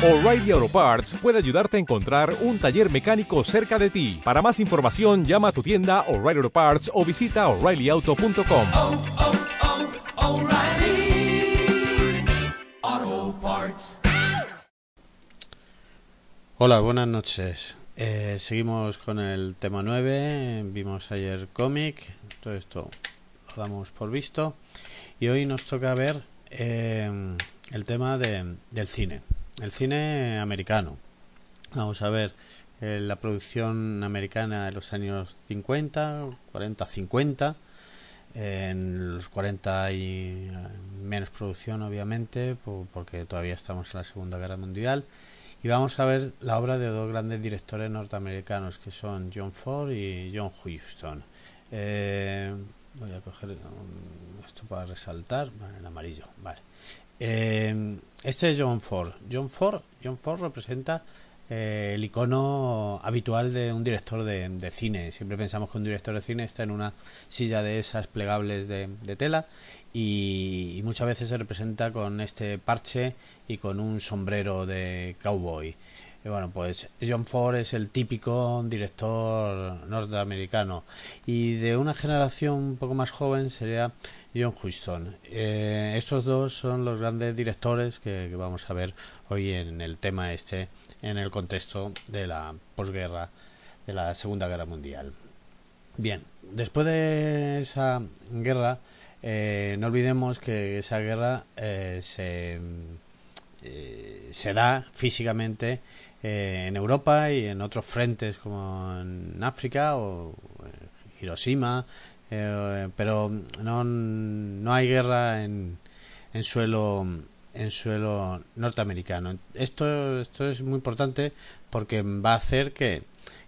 O'Reilly Auto Parts puede ayudarte a encontrar un taller mecánico cerca de ti. Para más información, llama a tu tienda O'Reilly Auto Parts o visita oreillyauto.com. oh, oh, Parts. Hola, buenas noches. Eh, seguimos con el tema 9. Vimos ayer cómic. Todo esto lo damos por visto. Y hoy nos toca ver eh, el tema de, del cine. El cine americano. Vamos a ver eh, la producción americana de los años 50, 40, 50. En los 40 hay menos producción, obviamente, por- porque todavía estamos en la Segunda Guerra Mundial. Y vamos a ver la obra de dos grandes directores norteamericanos que son John Ford y John Huston. Eh, voy a coger esto para resaltar, en amarillo, vale. Eh, este es John Ford. John Ford, John Ford representa eh, el icono habitual de un director de, de cine. Siempre pensamos que un director de cine está en una silla de esas plegables de, de tela y, y muchas veces se representa con este parche y con un sombrero de cowboy. Y bueno, pues John Ford es el típico director norteamericano y de una generación un poco más joven sería John Huston. Eh, estos dos son los grandes directores que, vamos a ver hoy en el tema este, en el contexto de la posguerra, de la Segunda Guerra Mundial. Bien, después de esa guerra, eh, no olvidemos que esa guerra eh, se, eh, se da físicamente eh, en Europa y en otros frentes como en África o eh, Hiroshima, eh, pero no, no hay guerra en, en suelo en suelo norteamericano. Esto, esto es muy importante porque va a hacer que,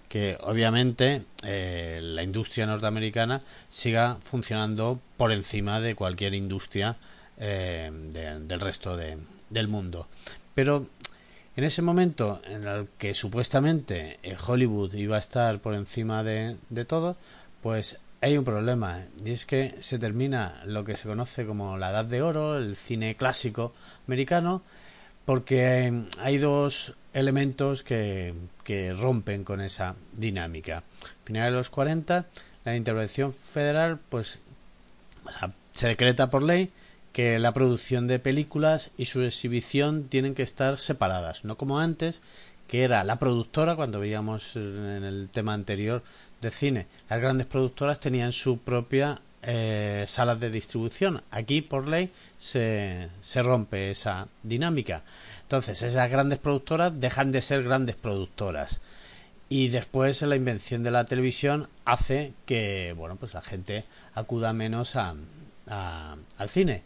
que obviamente eh, la industria norteamericana siga funcionando por encima de cualquier industria eh, de- del resto de- del mundo. Pero en ese momento en el que supuestamente eh, Hollywood iba a estar por encima de, todo, pues hay un problema y es que se termina lo que se conoce como la Edad de Oro, el cine clásico americano, porque eh, hay dos elementos que, rompen con esa dinámica. A finales de los 40, la intervención federal pues se decreta por ley que la producción de películas y su exhibición tienen que estar separadas, no como antes, que era la productora, cuando veíamos en el tema anterior de cine, las grandes productoras tenían su propia eh, salas de distribución. Aquí, por ley, se, se rompe esa dinámica. Entonces, esas grandes productoras dejan de ser grandes productoras y después la invención de la televisión hace que bueno pues la gente acuda menos a, a- al cine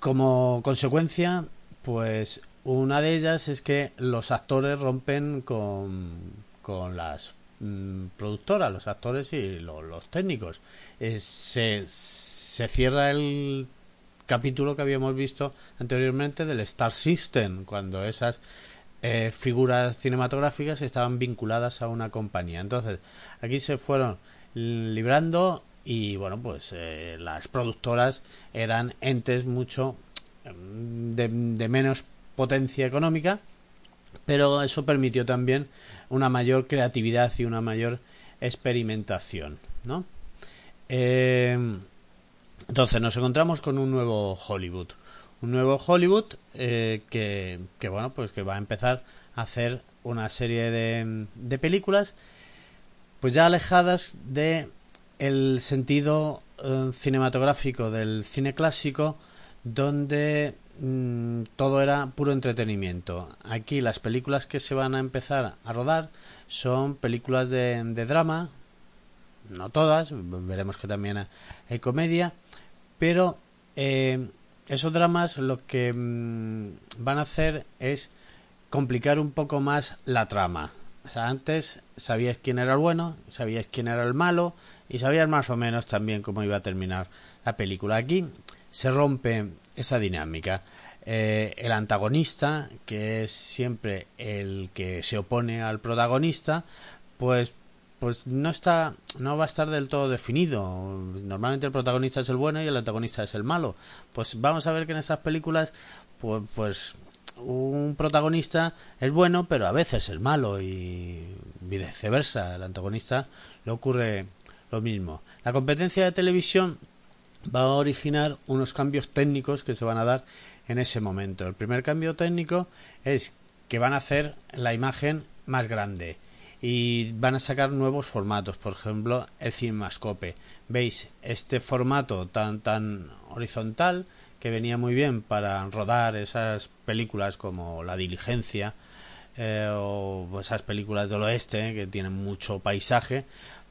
como consecuencia pues una de ellas es que los actores rompen con, con las mm, productoras los actores y lo- los técnicos Eh, se, se cierra el capítulo que habíamos visto anteriormente del Star System cuando esas eh, figuras cinematográficas estaban vinculadas a una compañía. Entonces, aquí se fueron librando y bueno, pues eh, las productoras eran entes mucho mm, de, menos potencia económica, pero eso permitió también una mayor creatividad y una mayor experimentación, ¿no? Eh, entonces nos encontramos con un nuevo Hollywood. Un nuevo Hollywood eh, que, que, bueno, pues que va a empezar a hacer una serie de, de películas pues ya alejadas de el sentido eh, cinematográfico del cine clásico donde mm, todo era puro entretenimiento. Aquí las películas que se van a empezar a rodar son películas de, de drama, no todas, veremos que también hay comedia, pero eh, esos dramas lo que mm, van a hacer es complicar un poco más la trama. O sea, antes sabías quién era el bueno, sabías quién era el malo y sabías más o menos también cómo iba a terminar la película. Aquí se rompe esa dinámica. Eh, el antagonista, que es siempre el que se opone al protagonista, pues pues no está no va a estar del todo definido normalmente el protagonista es el bueno y el antagonista es el malo pues vamos a ver que en esas películas pues, pues un protagonista es bueno, pero a veces es malo y viceversa, el antagonista le ocurre lo mismo. La competencia de televisión va a originar unos cambios técnicos que se van a dar en ese momento. El primer cambio técnico es que van a hacer la imagen más grande y van a sacar nuevos formatos, por ejemplo, el Cinemascope. Veis este formato tan tan horizontal que venía muy bien para rodar esas películas como La diligencia eh, o esas películas del oeste que tienen mucho paisaje,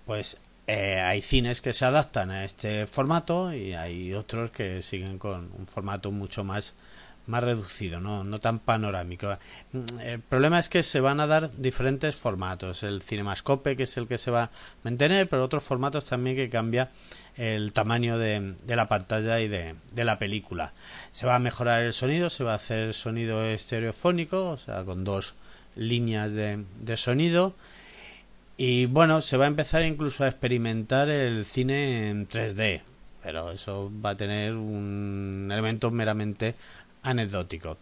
pues eh, hay cines que se adaptan a este formato y hay otros que siguen con un formato mucho más más reducido, no, no tan panorámico. El problema es que se van a dar diferentes formatos. El Cinemascope, que es el que se va a mantener, pero otros formatos también que cambia el tamaño de, de la pantalla y de, de, la película. Se va a mejorar el sonido, se va a hacer sonido estereofónico, o sea, con dos líneas de, de sonido. Y bueno, se va a empezar incluso a experimentar el cine en 3D, pero eso va a tener un elemento meramente anecdótico.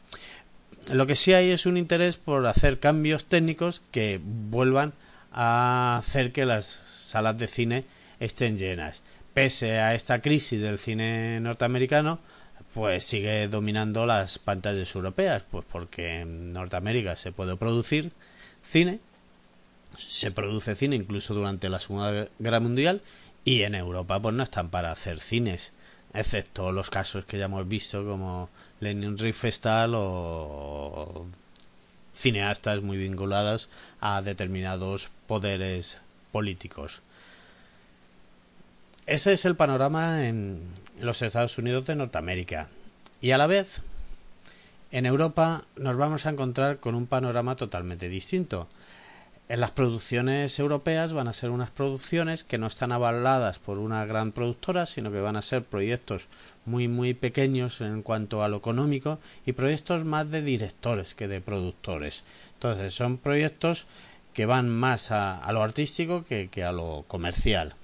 Lo que sí hay es un interés por hacer cambios técnicos que vuelvan a hacer que las salas de cine estén llenas. Pese a esta crisis del cine norteamericano, pues sigue dominando las pantallas europeas, pues porque en Norteamérica se puede producir cine, se produce cine incluso durante la Segunda Guerra Mundial y en Europa pues no están para hacer cines, excepto los casos que ya hemos visto como Lenin Riefenstahl o cineastas muy vinculadas a determinados poderes políticos. Ese es el panorama en los Estados Unidos de Norteamérica. Y a la vez, en Europa nos vamos a encontrar con un panorama totalmente distinto. En las producciones europeas van a ser unas producciones que no están avaladas por una gran productora, sino que van a ser proyectos muy muy pequeños en cuanto a lo económico y proyectos más de directores que de productores. Entonces son proyectos que van más a, a lo artístico que, que, a lo comercial.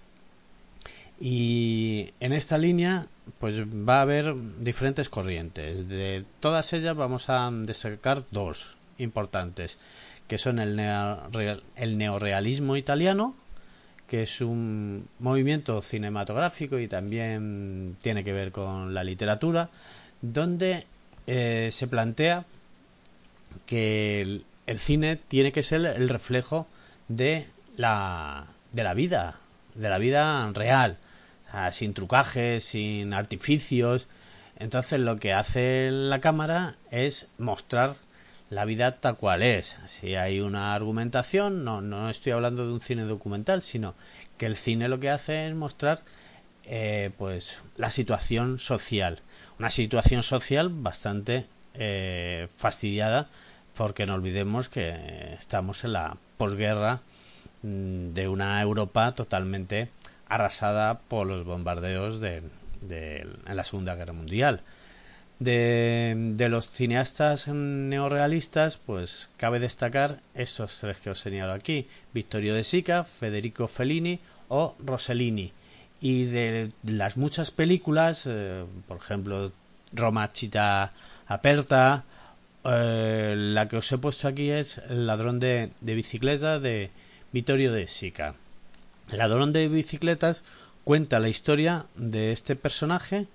Y en esta línea pues va a haber diferentes corrientes. De todas ellas vamos a destacar dos importantes que son el, neoreal, neorealismo italiano, que es un movimiento cinematográfico y también tiene que ver con la literatura, donde eh, se plantea que el, cine tiene que ser el reflejo de la, de la vida, de la vida real, sin trucajes, sin artificios. Entonces lo que hace la cámara es mostrar la vida tal cual es. Si hay una argumentación, no, no estoy hablando de un cine documental, sino que el cine lo que hace es mostrar eh, pues la situación social. Una situación social bastante eh, fastidiada porque no olvidemos que estamos en la posguerra mm, de una Europa totalmente arrasada por los bombardeos de, de, en la Segunda Guerra Mundial. De, los cineastas neorrealistas, pues cabe destacar estos tres que os señalo aquí: Vittorio De Sica, Federico Fellini o Rossellini. Y de las muchas películas, eh, por ejemplo, Roma Chita Aperta, eh, la que os he puesto aquí es El ladrón de, de bicicleta de Vittorio De Sica. El ladrón de bicicletas cuenta la historia de este personaje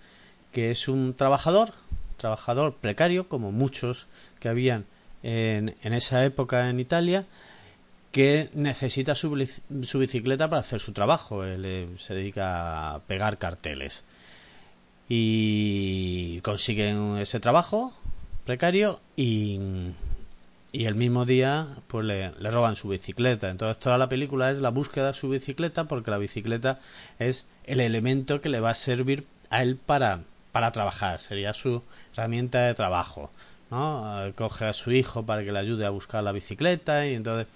que es un trabajador trabajador precario, como muchos que habían en, en esa época en Italia, que necesita su, bicicleta para hacer su trabajo. Él eh, se dedica a pegar carteles. Y consiguen ese trabajo precario y, y el mismo día pues le, le, roban su bicicleta. Entonces toda la película es la búsqueda de su bicicleta porque la bicicleta es el elemento que le va a servir a él para para trabajar, sería su herramienta de trabajo. ¿no? Eh, coge a su hijo para que le ayude a buscar la bicicleta y entonces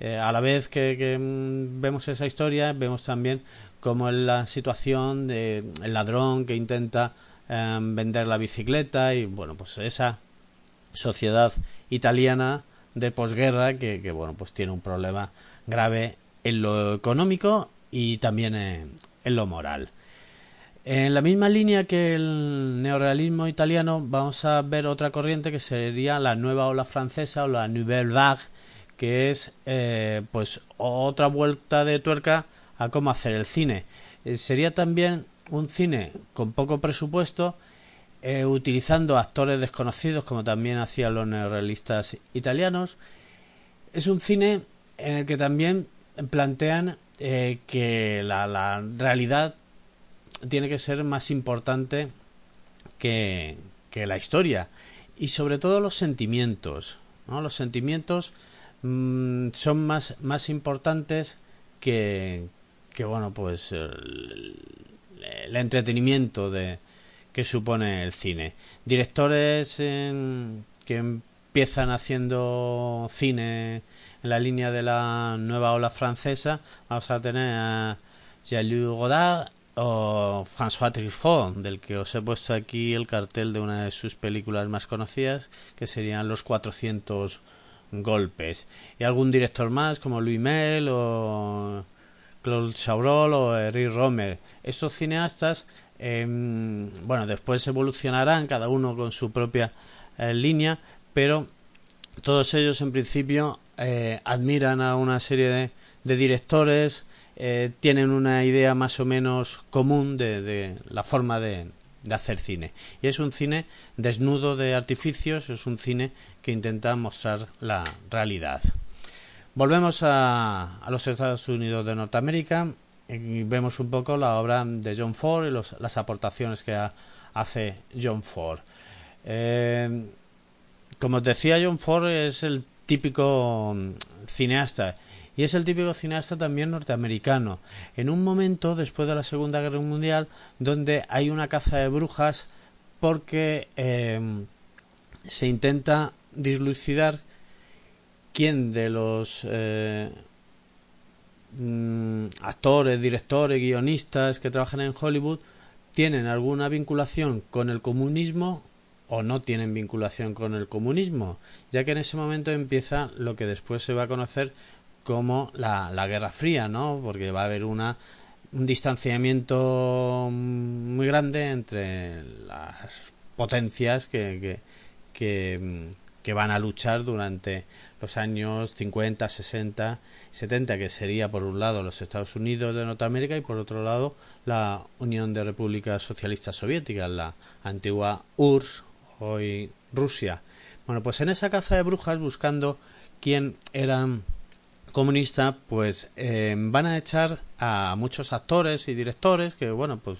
eh, a la vez que, que, mm, vemos esa historia vemos también como en la situación de el ladrón que intenta eh, vender la bicicleta y bueno pues esa sociedad italiana de posguerra que, bueno pues tiene un problema grave en lo económico y también en lo moral En la misma línea que el neorealismo italiano, vamos a ver otra corriente que sería la nueva ola francesa o la Nouvelle Vague, que es eh, pues otra vuelta de tuerca a cómo hacer el cine. Eh, sería también un cine con poco presupuesto, eh, utilizando actores desconocidos, como también hacían los neorealistas italianos. Es un cine en el que también plantean que la realidad tiene que ser más importante que, que la historia y sobre todo los sentimientos ¿no? los sentimientos mm, son más, más importantes que, que bueno pues el, entretenimiento de que supone el cine directores en, que empiezan haciendo cine en la línea de la nueva ola francesa vamos a tener a Jean-Luc Godard o François Truffaut, del que os he puesto aquí el cartel de una de sus películas más conocidas, que serían Los 400 golpes. Y algún director más, como Louis Mel o Claude Chabrol o Eric Romer. Estos cineastas, eh, bueno, después evolucionarán, cada uno con su propia eh, línea, pero todos ellos en principio eh, admiran a una serie de, de directores, eh, tienen una idea más o menos común de, la forma de, hacer cine. Y es un cine desnudo de artificios, es un cine que intenta mostrar la realidad. Volvemos a, los Estados Unidos de Norteamérica y vemos un poco la obra de John Ford y los, las aportaciones que ha, hace John Ford. Eh, como os decía, John Ford es el típico cineasta y es el típico cineasta también norteamericano. En un momento después de la Segunda Guerra Mundial donde hay una caza de brujas porque eh, se intenta dislucidar quién de los eh, mm, actores, directores, guionistas que trabajan en Hollywood tienen alguna vinculación con el comunismo o no tienen vinculación con el comunismo, ya que en ese momento empieza lo que después se va a conocer como la, la Guerra Fría, ¿no? Porque va a haber una un distanciamiento muy grande entre las potencias que, que, que, van a luchar durante los años 50, 60, 70, que sería por un lado los Estados Unidos de Norteamérica y por otro lado la Unión de Repúblicas Socialistas Soviéticas, la antigua URSS, hoy Rusia. Bueno, pues en esa caza de brujas buscando quién eran comunista, pues eh, van a echar a muchos actores y directores que, bueno, pues,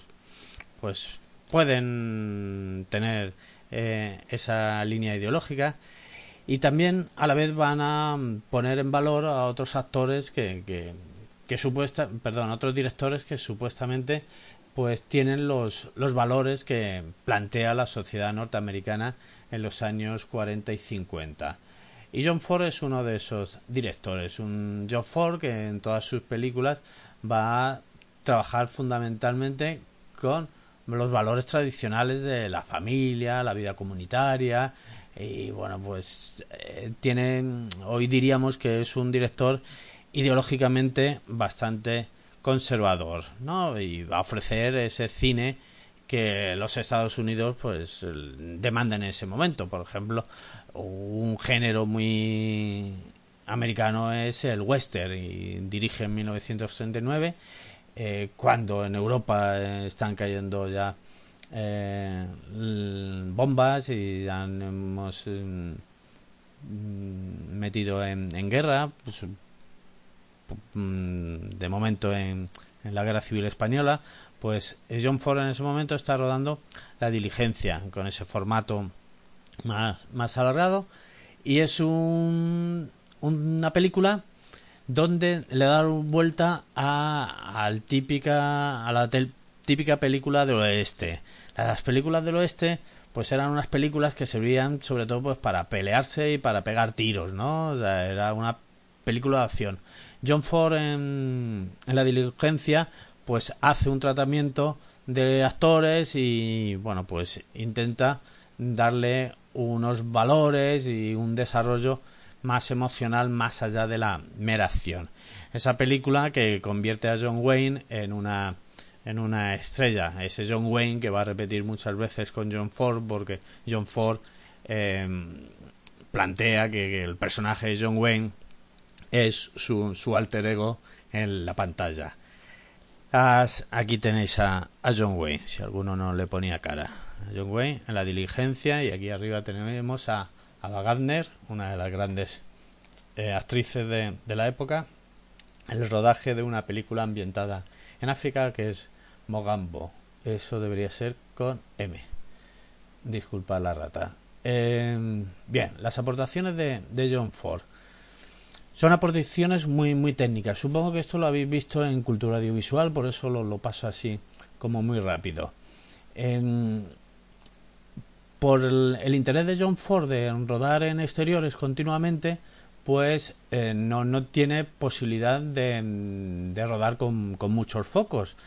pues pueden tener eh, esa línea ideológica y también a la vez van a poner en valor a otros actores que, que, que supuesta, perdón, otros directores que supuestamente pues tienen los, los valores que plantea la sociedad norteamericana en los años 40 y 50. Y John Ford es uno de esos directores, un John Ford que en todas sus películas va a trabajar fundamentalmente con los valores tradicionales de la familia, la vida comunitaria y bueno, pues eh, tiene hoy diríamos que es un director ideológicamente bastante conservador, ¿no? Y va a ofrecer ese cine que los Estados Unidos pues demandan en ese momento, por ejemplo, un género muy americano es el western y dirige en 1939 eh, cuando en Europa están cayendo ya eh, bombas y ya hemos mm, metido en, en guerra pues, mm, de momento en, en, la guerra civil española pues John Ford en ese momento está rodando la diligencia con ese formato más, más alargado y es un, una película donde le da vuelta a, típica, a la típica película del oeste. Las películas del oeste pues eran unas películas que servían sobre todo pues para pelearse y para pegar tiros, ¿no? O sea, era una película de acción. John Ford en, en la diligencia pues hace un tratamiento de actores y bueno pues intenta darle unos valores y un desarrollo más emocional más allá de la mera acción. Esa película que convierte a John Wayne en una en una estrella, ese John Wayne que va a repetir muchas veces con John Ford, porque John Ford eh, plantea que, que, el personaje de John Wayne es su, su alter ego en la pantalla. Aquí tenéis a, a, John Wayne, si alguno no le ponía cara. A John Wayne en la diligencia y aquí arriba tenemos a Ava Gardner, una de las grandes eh, actrices de, la época, el rodaje de una película ambientada en África que es Mogambo. Eso debería ser con M. Disculpa la rata. Eh, bien, las aportaciones de, de John Ford. Son aportaciones muy, muy técnicas. Supongo que esto lo habéis visto en cultura audiovisual, por eso lo, lo paso así como muy rápido. En, por el, interés de John Ford de rodar en exteriores continuamente, pues eh, no, no, tiene posibilidad de, de rodar con, con, muchos focos.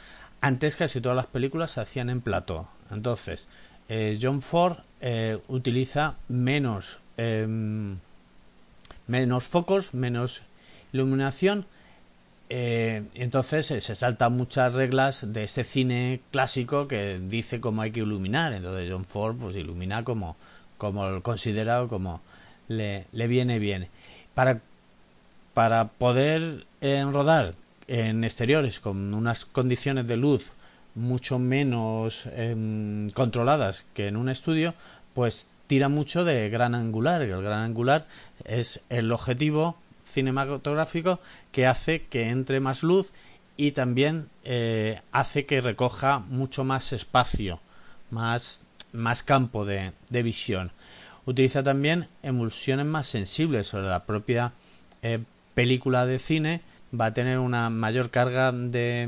Antes casi todas las películas se hacían en plató. Entonces, eh, John Ford eh, utiliza menos menos focos, menos iluminación. Eh, entonces eh, se saltan muchas reglas de ese cine clásico que dice cómo hay que iluminar. Entonces John Ford pues ilumina como, como considerado como le, le viene bien. Para, para poder eh, rodar en exteriores con unas condiciones de luz mucho menos eh, controladas que en un estudio, pues tira mucho de gran angular. El gran angular es el objetivo cinematográfico que hace que entre más luz y también eh, hace que recoja mucho más espacio, más, más campo de, de, visión. Utiliza también emulsiones más sensibles sobre la propia eh, película de cine. Va a tener una mayor carga de,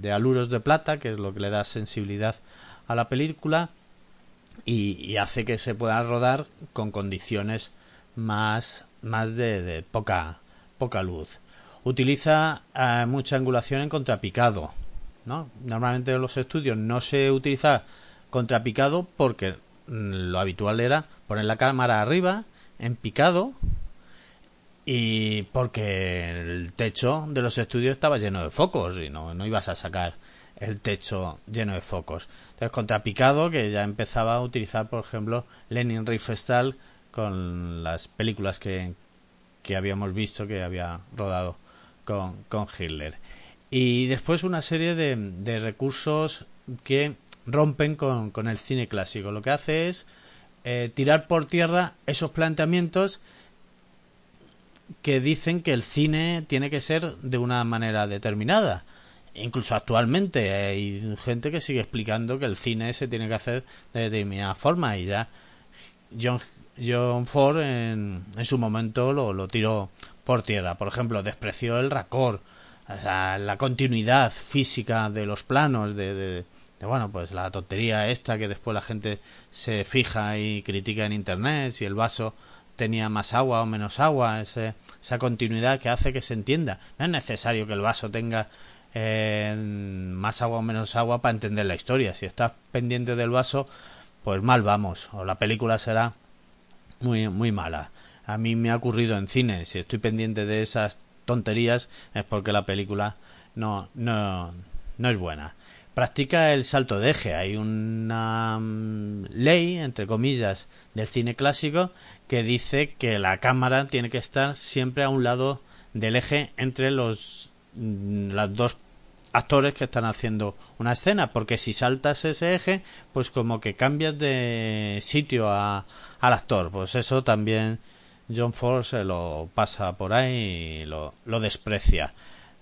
de aluros de plata, que es lo que le da sensibilidad a la película y, hace que se pueda rodar con condiciones más, más de, de poca, poca luz. Utiliza eh, mucha angulación en contrapicado. ¿no? Normalmente en los estudios no se utiliza contrapicado porque mm, lo habitual era poner la cámara arriba, en picado, y porque el techo de los estudios estaba lleno de focos y no, no ibas a sacar el techo lleno de focos. Entonces, contrapicado, que ya empezaba a utilizar, por ejemplo, Lenin Riefenstahl con las películas que, que habíamos visto que había rodado con, con Hitler. Y después una serie de, de recursos que rompen con, con, el cine clásico. Lo que hace es eh, tirar por tierra esos planteamientos que dicen que el cine tiene que ser de una manera determinada incluso actualmente hay gente que sigue explicando que el cine se tiene que hacer de determinada forma y ya John, John Ford en, en su momento lo, lo, tiró por tierra. Por ejemplo, despreció el raccord, o sea, la continuidad física de los planos, de, de, de, bueno, pues la tontería esta que después la gente se fija y critica en internet, si el vaso tenía más agua o menos agua, ese, esa continuidad que hace que se entienda. No es necesario que el vaso tenga más agua o menos agua para entender la historia. Si estás pendiente del vaso, pues mal vamos, o la película será muy, muy mala. A mí me ha ocurrido en cine, si estoy pendiente de esas tonterías es porque la película no, no, no es buena. Practica el salto de eje. Hay una mm, ley, entre comillas, del cine clásico que dice que la cámara tiene que estar siempre a un lado del eje entre los Mm, las dos actores que están haciendo una escena porque si saltas ese eje pues como que cambias de sitio a, al actor. Pues eso también John Ford se lo pasa por ahí y lo, lo desprecia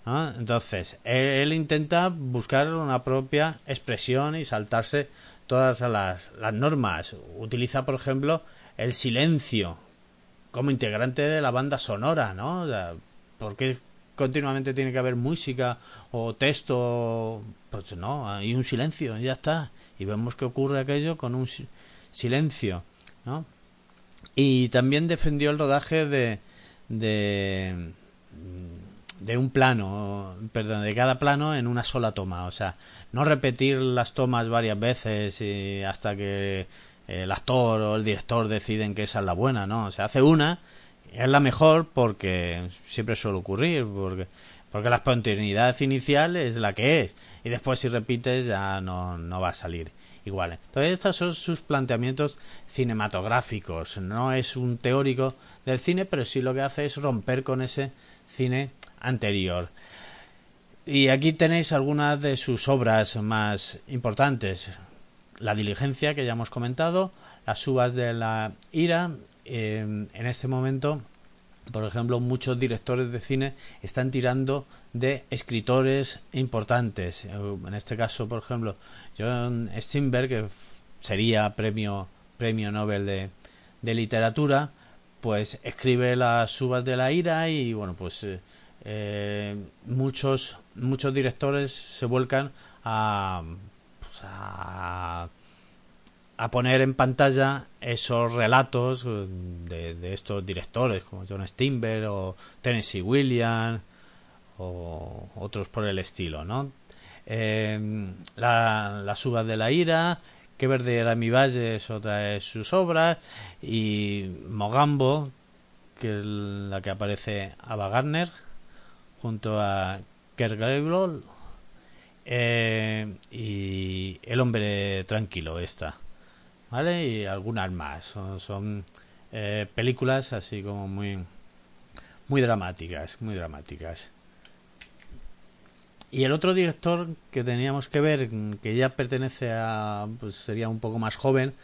entonces él, intenta buscar una propia expresión y saltarse todas las, las normas. Utiliza por ejemplo el silencio como integrante de la banda sonora ¿no? Porque continuamente tiene que haber música o texto, pues no, hay un silencio, ya está. Y vemos que ocurre aquello con un silencio, ¿no? Y también defendió el rodaje de, de, un plano, perdón, de cada plano en una sola toma. O sea, no repetir las tomas varias veces y hasta que el actor o el director deciden que esa es la buena, ¿no? O sea, hace una es la mejor porque siempre suele ocurrir, porque Porque la espontaneidad inicial es la que es. Y después si repites ya no, no va a salir igual. Entonces estos son sus planteamientos cinematográficos. No es un teórico del cine, pero sí lo que hace es romper con ese cine anterior. Y aquí tenéis algunas de sus obras más importantes. La diligencia, que ya hemos comentado, las uvas de la ira. Eh, en este momento por ejemplo, muchos directores de cine están tirando de escritores importantes. En este caso, por ejemplo, John Steinberg, que sería premio, premio Nobel de, de literatura, pues escribe las uvas de la ira y bueno, pues eh, eh, muchos, muchos directores se vuelcan a, pues a a poner en pantalla esos relatos eh, de, estos directores como John Steinberg o Tennessee Williams o otros por el estilo, ¿no? Eh, la, las uvas de la ira, Que verde era mi valle es otra de sus obras y Mogambo, que es la que aparece Ava Gardner junto a Kerr eh, y El hombre tranquilo esta Y algunas más. Son, eh, películas así como muy, muy dramáticas, muy dramáticas. Y el otro director que teníamos que ver, que ya pertenece a, pues sería un poco más joven,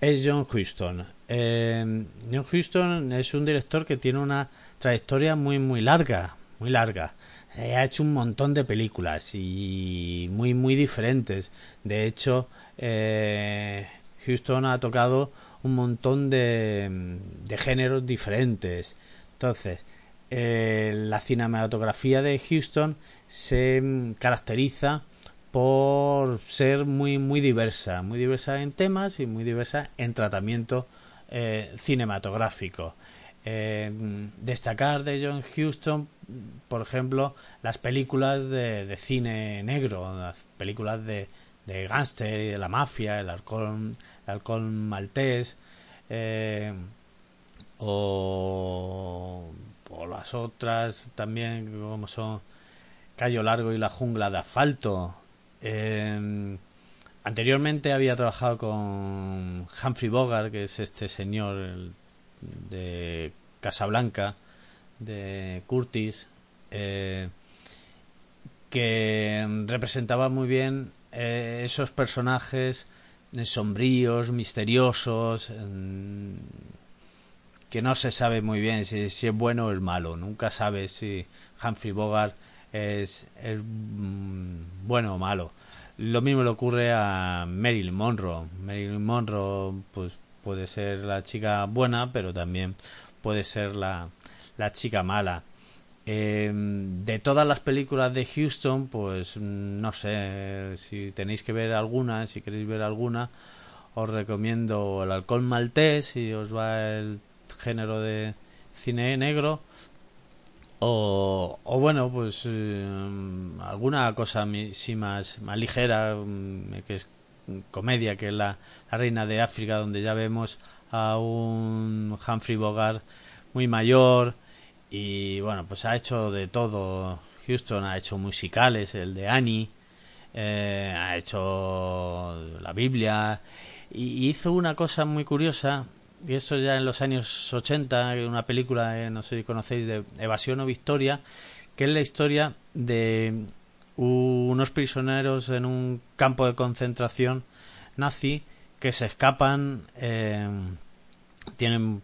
es John Huston. Eh, John Huston es un director que tiene una trayectoria muy, muy larga, muy larga. Eh, ha hecho un montón de películas y muy, muy diferentes. De hecho, eh, Houston ha tocado un montón de, géneros diferentes. Entonces, eh, la cinematografía de Houston se mm, caracteriza por ser muy muy diversa, muy diversa en temas y muy diversa en tratamiento eh, cinematográfico. Eh, destacar de John Huston, por ejemplo, las películas de, de cine negro, las películas de, de gángster y de la mafia, el alcohol, el maltés, eh, o, las otras también como son Cayo Largo y la jungla de asfalto. Eh, anteriormente había trabajado con Humphrey Bogart, que es este señor de Casablanca, de Curtis, eh, que representaba muy bien eh, esos personajes eh, sombríos, misteriosos, que no se sabe muy bien si, es bueno o es malo. Nunca sabe si Humphrey Bogart es, es mm, bueno o malo. Lo mismo le ocurre a Marilyn Monroe. Marilyn Monroe pues, puede ser la chica buena, pero también puede ser la, la chica mala. Em, de todas las películas de Houston, pues no sé, si tenéis que ver alguna, si queréis ver alguna, os recomiendo El Alcohol Maltés, si os va el género de cine negro. O, o bueno, pues em, alguna cosa sí más, más ligera, mm, que es comedia, que es la, la Reina de África, donde ya vemos a un Humphrey Bogart muy mayor, y bueno, pues ha hecho de todo. Houston ha hecho musicales, el de Annie, eh, ha hecho la Biblia y hizo una cosa muy curiosa, y eso ya en los años 80, una película, eh, no sé si conocéis, de Evasión o Victoria, que es la historia de unos prisioneros en un campo de concentración nazi que se escapan, eh, tienen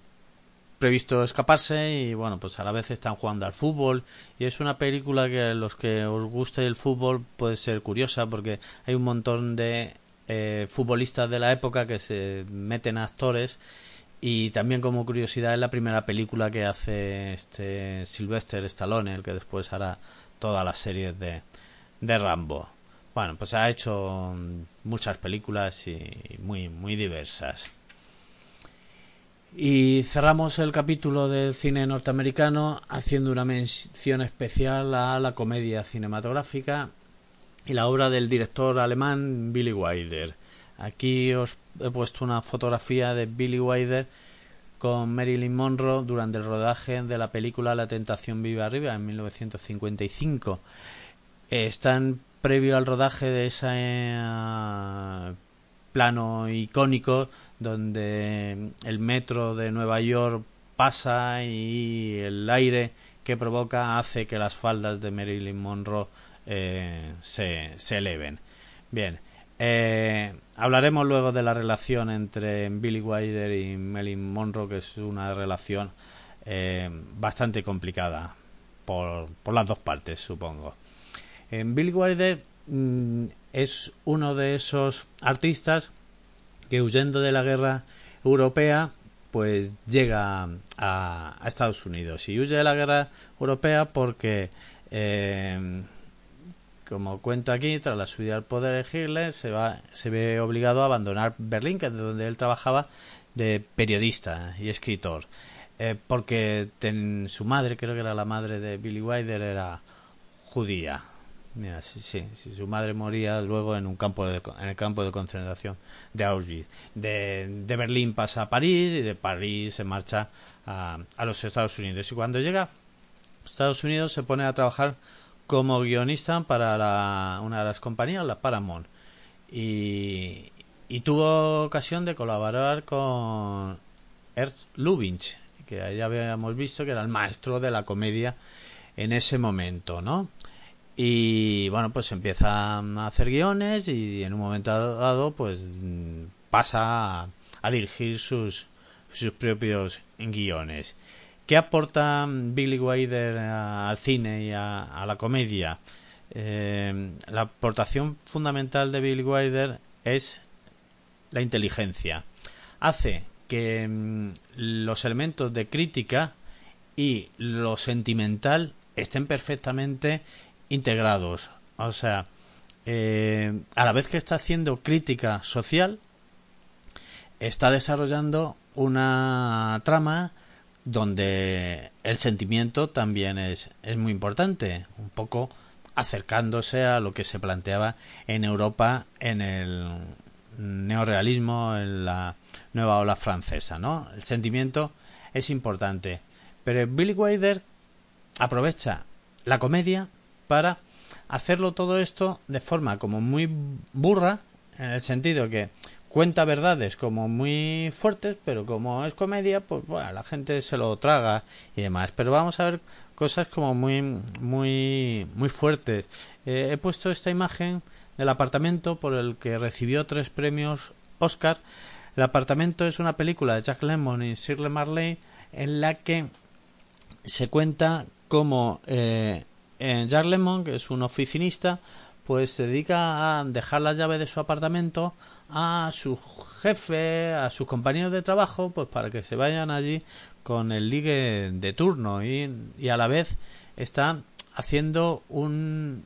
previsto escaparse y bueno, pues a la vez están jugando al fútbol y es una película que los que os guste el fútbol puede ser curiosa porque hay un montón de eh, futbolistas de la época que se meten a actores y también como curiosidad es la primera película que hace este Sylvester Stallone, el que después hará todas las series de, de Rambo. Bueno, pues ha hecho muchas películas y muy muy diversas. Y cerramos el capítulo del cine norteamericano haciendo una mención especial a la comedia cinematográfica y la obra del director alemán Billy Wilder. Aquí os he puesto una fotografía de Billy Wilder con Marilyn Monroe durante el rodaje de la película La tentación vive arriba en 1955. Eh, están previo al rodaje de ese plano icónico donde el metro de Nueva York pasa y el aire que provoca hace que las faldas de Marilyn Monroe eh, se, se, eleven. Bien, eh, hablaremos luego de la relación entre Billy Wilder y Marilyn Monroe, que es una relación eh, bastante complicada por, por, las dos partes, supongo. Billy Wilder mm, es uno de esos artistas que huyendo de la guerra europea pues llega a, Estados Unidos. Y huye de la guerra europea porque eh, como cuento aquí tras la subida al poder de Hitler se va se ve obligado a abandonar Berlín que es donde él trabajaba de periodista y escritor. Eh, porque su madre creo que era la madre de Billy Wilder era judía Mira, sí, sí, su madre moría luego en un campo de, en el campo de concentración de Auschwitz. De, de Berlín pasa a París y de París se marcha a, los Estados Unidos. Y cuando llega a Estados Unidos se pone a trabajar como guionista para la, una de las compañías, la Paramount. Y, tuvo ocasión de colaborar con Ernst Lubitsch, que ya habíamos visto que era el maestro de la comedia en ese momento, ¿no? Y bueno, pues empieza a hacer guiones y en un momento dado pues pasa a, dirigir sus, sus propios guiones. ¿Qué aporta Billy Wilder al cine y a, la comedia? Eh, la aportación fundamental de Billy Wilder es la inteligencia. Hace que mm, los elementos de crítica y lo sentimental estén perfectamente integrados. O sea, eh, a la vez que está haciendo crítica social, está desarrollando una trama donde el sentimiento también es, es muy importante, un poco acercándose a lo que se planteaba en Europa en el neorealismo, en la nueva ola francesa, ¿no? El sentimiento es importante, pero Billy Wilder aprovecha la comedia para hacerlo todo esto de forma como muy burra, en el sentido que cuenta verdades como muy fuertes, pero como es comedia, pues bueno, la gente se lo traga y demás. Pero vamos a ver cosas como muy, muy, muy fuertes. Eh, he puesto esta imagen del apartamento por el que recibió tres premios Oscar. El apartamento es una película de Jack Lemmon y Shirley Marley en la que se cuenta cómo eh, en Jack que es un oficinista, pues se dedica a dejar la llave de su apartamento a su jefe, a sus compañeros de trabajo, pues para que se vayan allí con el ligue de turno. Y, y a la vez está haciendo un,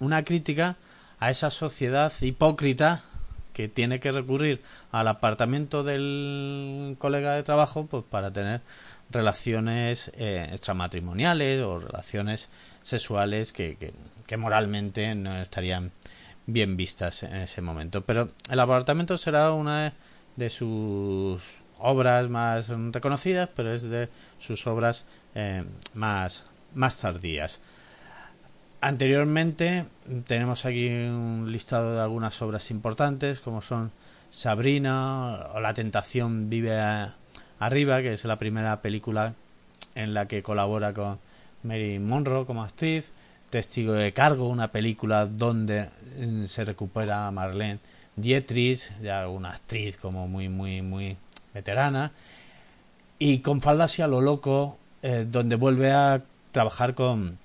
una crítica a esa sociedad hipócrita que tiene que recurrir al apartamento del colega de trabajo pues para tener relaciones eh, extramatrimoniales o relaciones sexuales que, que, moralmente no estarían bien vistas en ese momento. Pero el apartamento será una de sus obras más reconocidas, pero es de sus obras eh, más, más tardías. Anteriormente tenemos aquí un listado de algunas obras importantes como son Sabrina o La tentación vive arriba, que es la primera película en la que colabora con Mary Monroe como actriz, Testigo de Cargo, una película donde mm, se recupera a Marlene Dietrich, ya una actriz como muy, muy, muy veterana, y con Falda a lo loco, eh, donde vuelve a trabajar con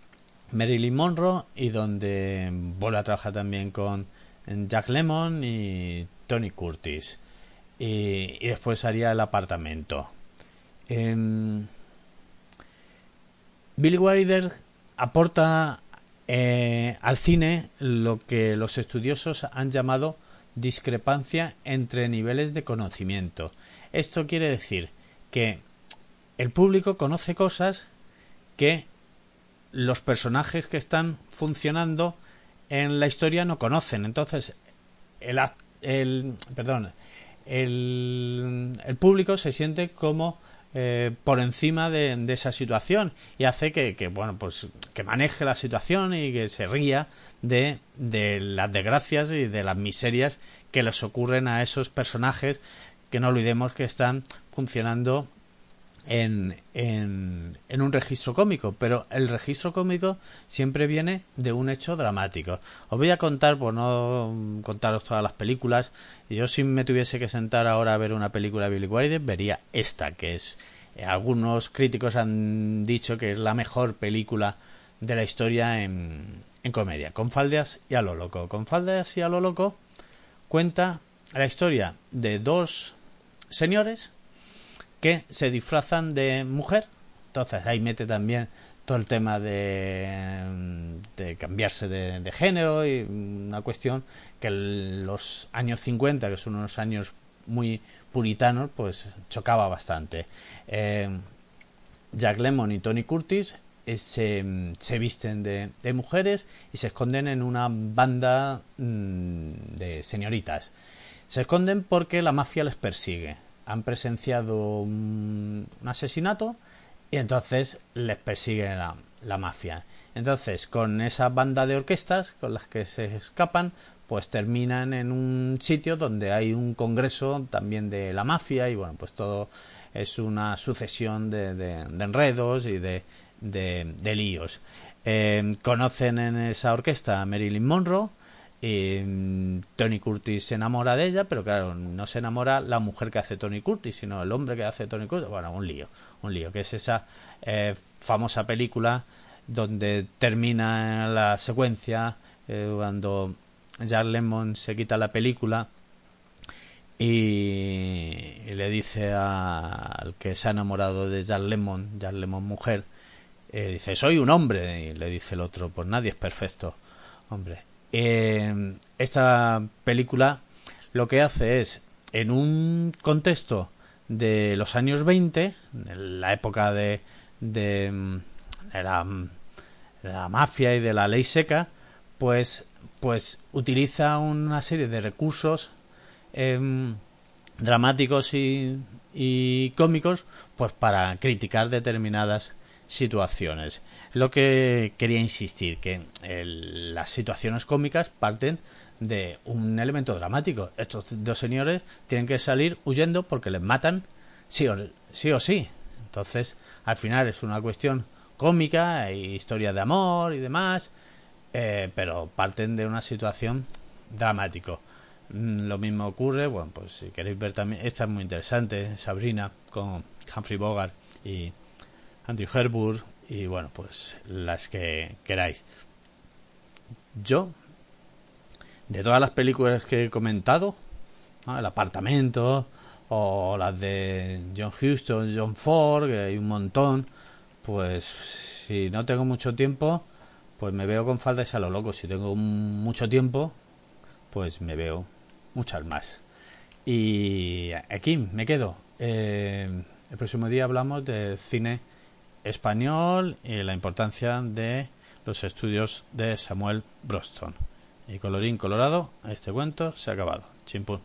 Marilyn Monroe y donde vuelve a trabajar también con Jack Lemmon y Tony Curtis. Y, y después haría el apartamento. En, Billy Wilder aporta eh, al cine lo que los estudiosos han llamado discrepancia entre niveles de conocimiento. Esto quiere decir que el público conoce cosas que los personajes que están funcionando en la historia no conocen. Entonces, el, el perdón, el, público se siente como eh, por encima de, de, esa situación y hace que, que, bueno pues que maneje la situación y que se ría de, de las desgracias y de las miserias que les ocurren a esos personajes que no olvidemos que están funcionando en, en, un registro cómico, pero el registro cómico siempre viene de un hecho dramático. Os voy a contar, por no contaros todas las películas, yo si me tuviese que sentar ahora a ver una película de Billy Wilder, vería esta, que es, eh, algunos críticos han dicho que es la mejor película de la historia en, en comedia, con faldas y a lo loco. Con faldas y a lo loco cuenta la historia de dos señores que se disfrazan de mujer. Entonces ahí mete también todo el tema de, de cambiarse de, género y una cuestión que en los años 50, que son unos años muy puritanos, pues chocaba bastante. Eh, Jack Lemmon y Tony Curtis eh, se, se, visten de, mujeres y se esconden en una banda de señoritas. Se esconden porque la mafia les persigue han presenciado un, asesinato y entonces les persigue la, la, mafia. Entonces, con esa banda de orquestas con las que se escapan, pues terminan en un sitio donde hay un congreso también de la mafia y bueno, pues todo es una sucesión de, de, de enredos y de, de líos. Eh, conocen en esa orquesta a Marilyn Monroe, y Tony Curtis se enamora de ella, pero claro, no se enamora la mujer que hace Tony Curtis, sino el hombre que hace Tony Curtis. Bueno, un lío, un lío, que es esa eh, famosa película donde termina la secuencia eh, cuando Jack Lemmon se quita la película y, le dice al que se ha enamorado de Jack Lemmon, Jack Lemmon mujer, eh, dice, soy un hombre, y le dice el otro, pues nadie es perfecto, hombre, eh, esta película lo que hace es, en un contexto de los años 20, la época de, de, de, la, de, la, mafia y de la ley seca, pues, pues utiliza una serie de recursos dramáticos y, y cómicos pues para criticar determinadas situaciones. Lo que quería insistir, que las situaciones cómicas parten de un elemento dramático. Estos dos señores tienen que salir huyendo porque les matan sí o sí. Sí. Entonces, al final es una cuestión cómica, hay historia de amor y demás, eh, pero parten de una situación dramático. Lo mismo ocurre, bueno, pues si queréis ver también, esta es muy interesante, Sabrina con Humphrey Bogart y Andrew Herburg y bueno, pues las que queráis. Yo, de todas las películas que he comentado. El apartamento o las de John Huston, John Ford, que hay un montón, pues si no tengo mucho tiempo, pues me veo con faldas a lo loco. Si tengo mucho tiempo, pues me veo muchas más. Y aquí me quedo. Eh, el próximo día hablamos de cine español y la importancia de los estudios de Samuel Broston. Y colorín colorado, este cuento se ha acabado. Chimpún.